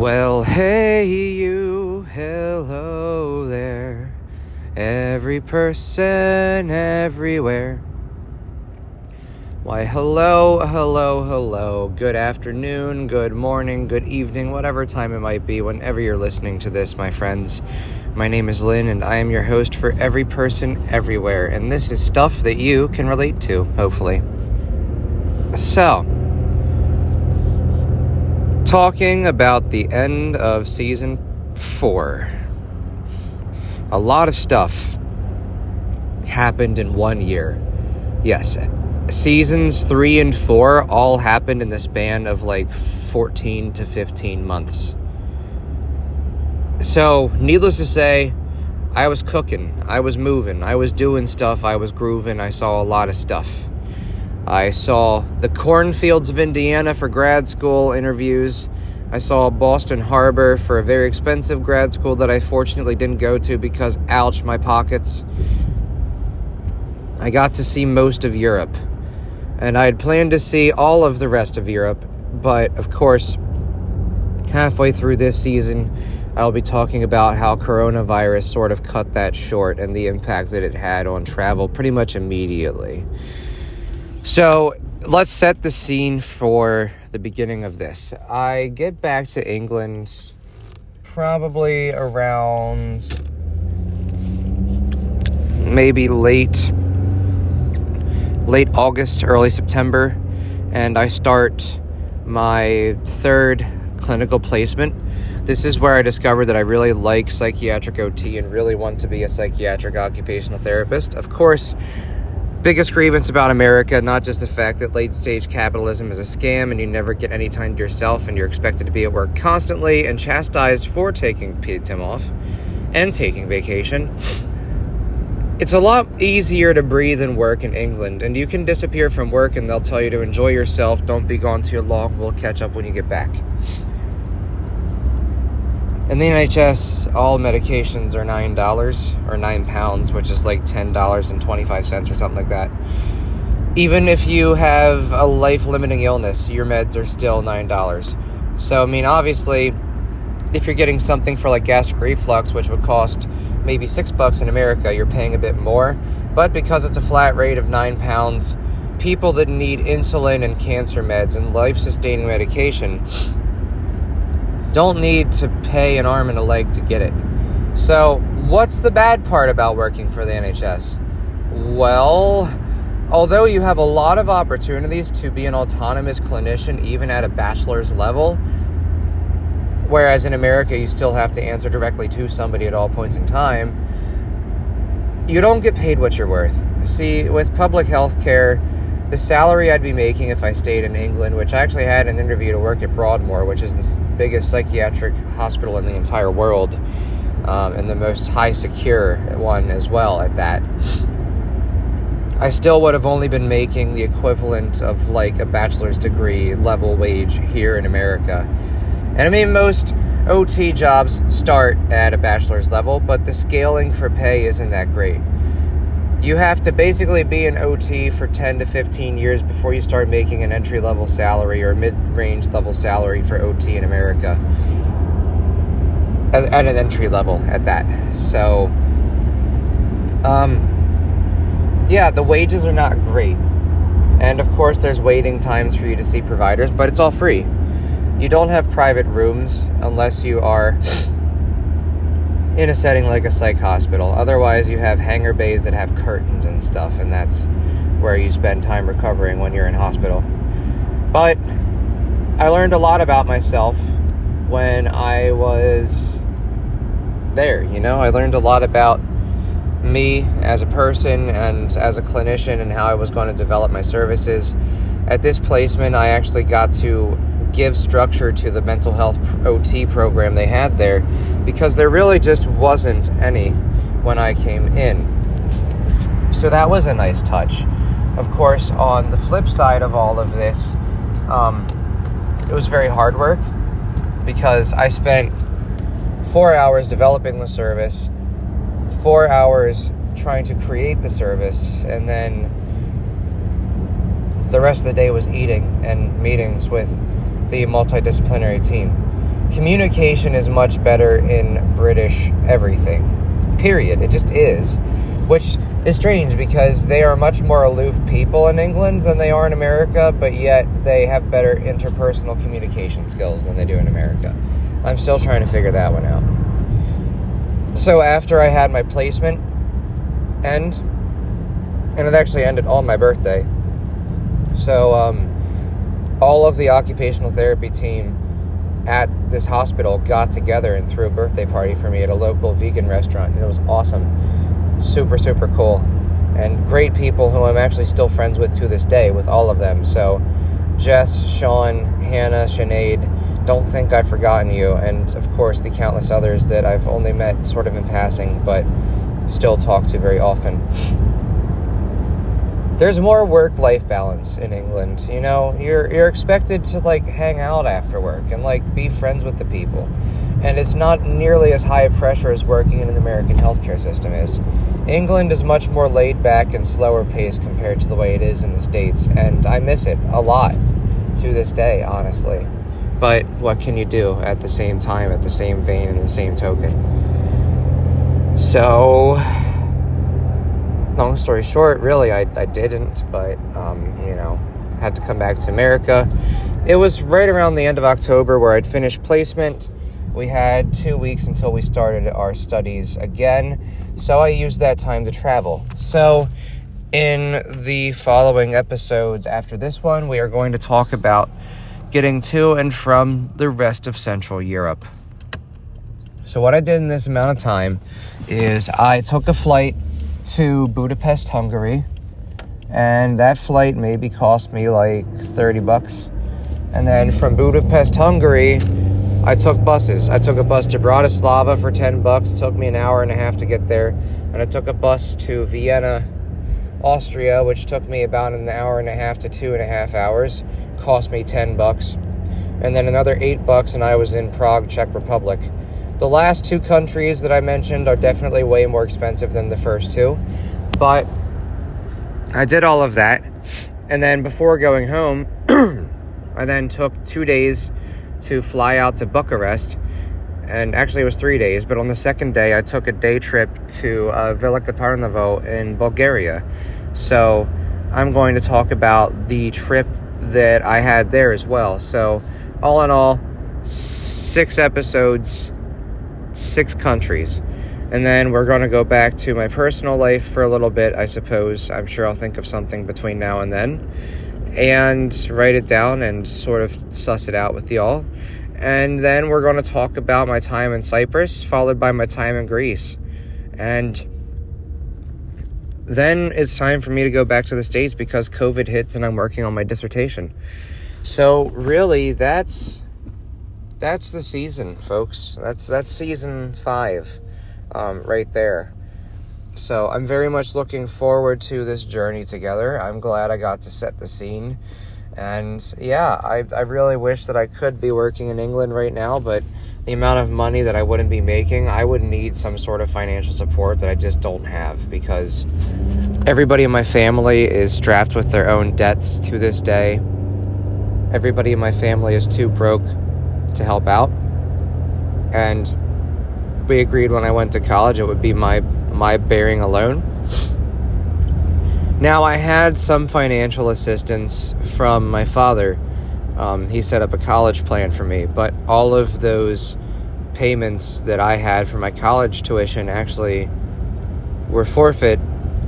Well, hey, you, hello there. Every person, everywhere. Why, hello, hello, hello. Good afternoon, good morning, good evening, whatever time it might be, whenever you're listening to this, my friends. My name is Lynn, and I am your host for Every Person, Everywhere. And this is stuff that you can relate to, hopefully. So, talking about the end of season four. A lot of stuff happened in one year. Yes, seasons three and four all happened in the span of like 14 to 15 months. So, needless to say, I was cooking, I was moving, I was doing stuff, I was grooving, I saw a lot of stuff. I saw the cornfields of Indiana for grad school interviews. I saw Boston Harbor for a very expensive grad school that I fortunately didn't go to because, ouch, my pockets. I got to see most of Europe. And I had planned to see all of the rest of Europe, but of course, halfway through this season, I'll be talking about how coronavirus sort of cut that short and the impact that it had on travel pretty much immediately. So let's set the scene for the beginning of this. I get back to England probably around maybe late late August, early September, and I start my third clinical placement. This is where I discovered that I really like psychiatric OT and really want to be a psychiatric occupational therapist. Of course, biggest grievance about America, not just the fact that late stage capitalism is a scam and you never get any time to yourself and you're expected to be at work constantly and chastised for taking paid time off and taking vacation. It's a lot easier to breathe and work in England, and you can disappear from work and they'll tell you to enjoy yourself, don't be gone too long, we'll catch up when you get back. In the NHS, all medications are nine dollars or nine pounds, which is like ten dollars and twenty five cents or something like that. Even if you have a life limiting illness, your meds are still nine dollars. So I mean, obviously, if you're getting something for like gastric reflux, which would cost maybe six bucks in America, you're paying a bit more. But because it's a flat rate of nine pounds, people that need insulin and cancer meds and life sustaining medication don't need to pay an arm and a leg to get it. So, what's the bad part about working for the NHS? Well, although you have a lot of opportunities to be an autonomous clinician, even at a bachelor's level, whereas in America you still have to answer directly to somebody at all points in time, you don't get paid what you're worth. See, with public health care, the salary I'd be making if I stayed in England, which I actually had an interview to work at Broadmoor, which is the biggest psychiatric hospital in the entire world, um, and the most high secure one as well at that. I still would have only been making the equivalent of like a bachelor's degree level wage here in America. And I mean, most OT jobs start at a bachelor's level, but the scaling for pay isn't that great you have to basically be an OT for 10 to 15 years before you start making an entry level salary or mid range level salary for OT in America. As, at an entry level at that. So, um, yeah, the wages are not great. And of course, there's waiting times for you to see providers, but it's all free. You don't have private rooms unless you are in a setting like a psych hospital. Otherwise, you have hangar bays that have curtains and stuff, and that's where you spend time recovering when you're in hospital. But I learned a lot about myself when I was there, you know? I learned a lot about me as a person and as a clinician and how I was going to develop my services. At this placement, I actually got to give structure to the mental health OT program they had there because there really just wasn't any when I came in. So that was a nice touch. Of course, on the flip side of all of this, um, it was very hard work because I spent four hours developing the service, four hours trying to create the service, and then the rest of the day was eating and meetings with the multidisciplinary team. communication is much better in British everything. Period. It just is. Which is strange because they are much more aloof people in England than they are in America, but yet they have better interpersonal communication skills than they do in America. I'm still trying to figure that one out. So after I had my placement end, and it actually ended on my birthday. So um, all of the occupational therapy team at this hospital got together and threw a birthday party for me at a local vegan restaurant. It was awesome. Super, super cool. And great people who I'm actually still friends with to this day, with all of them. So, Jess, Sean, Hannah, Sinead, don't think I've forgotten you. And of course, the countless others that I've only met sort of in passing, but still talk to very often there's more work life balance in England. You know, you're you're expected to like hang out after work and like be friends with the people. And it's not nearly as high pressure as working in an American healthcare system is. England is much more laid back and slower paced compared to the way it is in the States, and I miss it a lot to this day, honestly. But what can you do at the same time, at the same vein, in the same token? So, long story short, really, I, I didn't, but, um, you know, had to come back to America. It was right around the end of October where I'd finished placement. We had two weeks until we started our studies again, so I used that time to travel. So, in the following episodes after this one, we are going to talk about getting to and from the rest of Central Europe. So, what I did in this amount of time is I took a flight to Budapest, Hungary, and that flight maybe cost me like 30 bucks. And then from Budapest, Hungary, I took buses. I took a bus to Bratislava for 10 bucks. It took me an hour and a half to get there. And I took a bus to Vienna, Austria, which took me about an hour and a half to two and a half hours. Cost me 10 bucks. And then another 8 bucks, and I was in Prague, Czech Republic. The last two countries that I mentioned are definitely way more expensive than the first two, but I did all of that. And then before going home, I then took two days to fly out to Bucharest. And actually, it was three days, but on the second day, I took a day trip to uh, Veliko Tarnovo in Bulgaria. So, I'm going to talk about the trip that I had there as well. So, all in all, six episodes six countries. And then we're going to go back to my personal life for a little bit, I suppose. I'm sure I'll think of something between now and then and write it down and sort of suss it out with y'all. And then we're going to talk about my time in Cyprus, followed by my time in Greece. And then it's time for me to go back to the States because COVID hits and I'm working on my dissertation. So, really, that's that's the season, folks. That's that's season five, um, right there. So I'm very much looking forward to this journey together. I'm glad I got to set the scene, and yeah, I I really wish that I could be working in England right now, but the amount of money that I wouldn't be making, I would need some sort of financial support that I just don't have because everybody in my family is strapped with their own debts to this day. Everybody in my family is too broke to help out. And we agreed when I went to college it would be my my bearing alone. Now I had some financial assistance from my father. Um, he set up a college plan for me, but all of those payments that I had for my college tuition actually were forfeit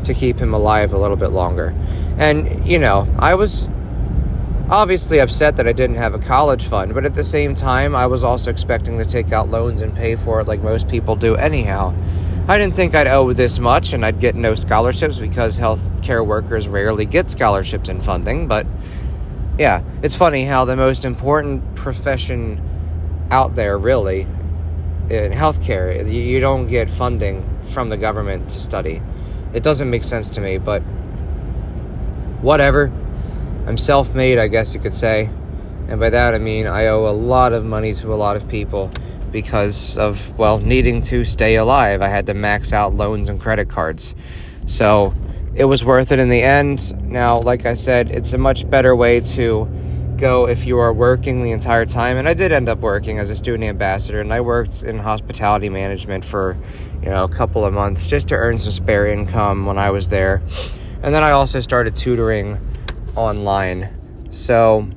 to keep him alive a little bit longer. And you know, I was obviously upset that I didn't have a college fund, but at the same time, I was also expecting to take out loans and pay for it like most people do anyhow. I didn't think I'd owe this much and I'd get no scholarships because healthcare workers rarely get scholarships and funding, but yeah, it's funny how the most important profession out there, really, in healthcare, you don't get funding from the government to study. It doesn't make sense to me, but whatever I'm self made, I guess you could say. And by that I mean I owe a lot of money to a lot of people because of, well, needing to stay alive. I had to max out loans and credit cards. So it was worth it in the end. Now, like I said, it's a much better way to go if you are working the entire time. And I did end up working as a student ambassador, and I worked in hospitality management for, you know, a couple of months just to earn some spare income when I was there. And then I also started tutoring online. So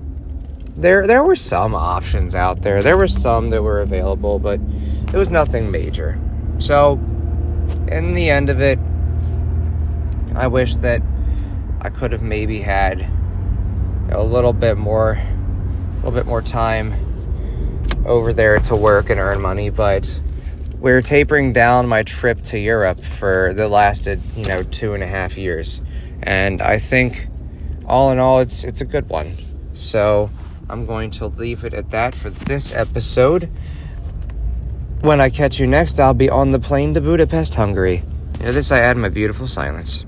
there there were some options out there. There were some that were available, but it was nothing major. So in the end of it, I wish that I could have maybe had a little bit more a little bit more time over there to work and earn money, but we're tapering down my trip to Europe for the lasted, you know, two and a half years. And I think all in all it's it's a good one. So I'm going to leave it at that for this episode. When I catch you next, I'll be on the plane to Budapest, Hungary. You know, this I add my beautiful silence.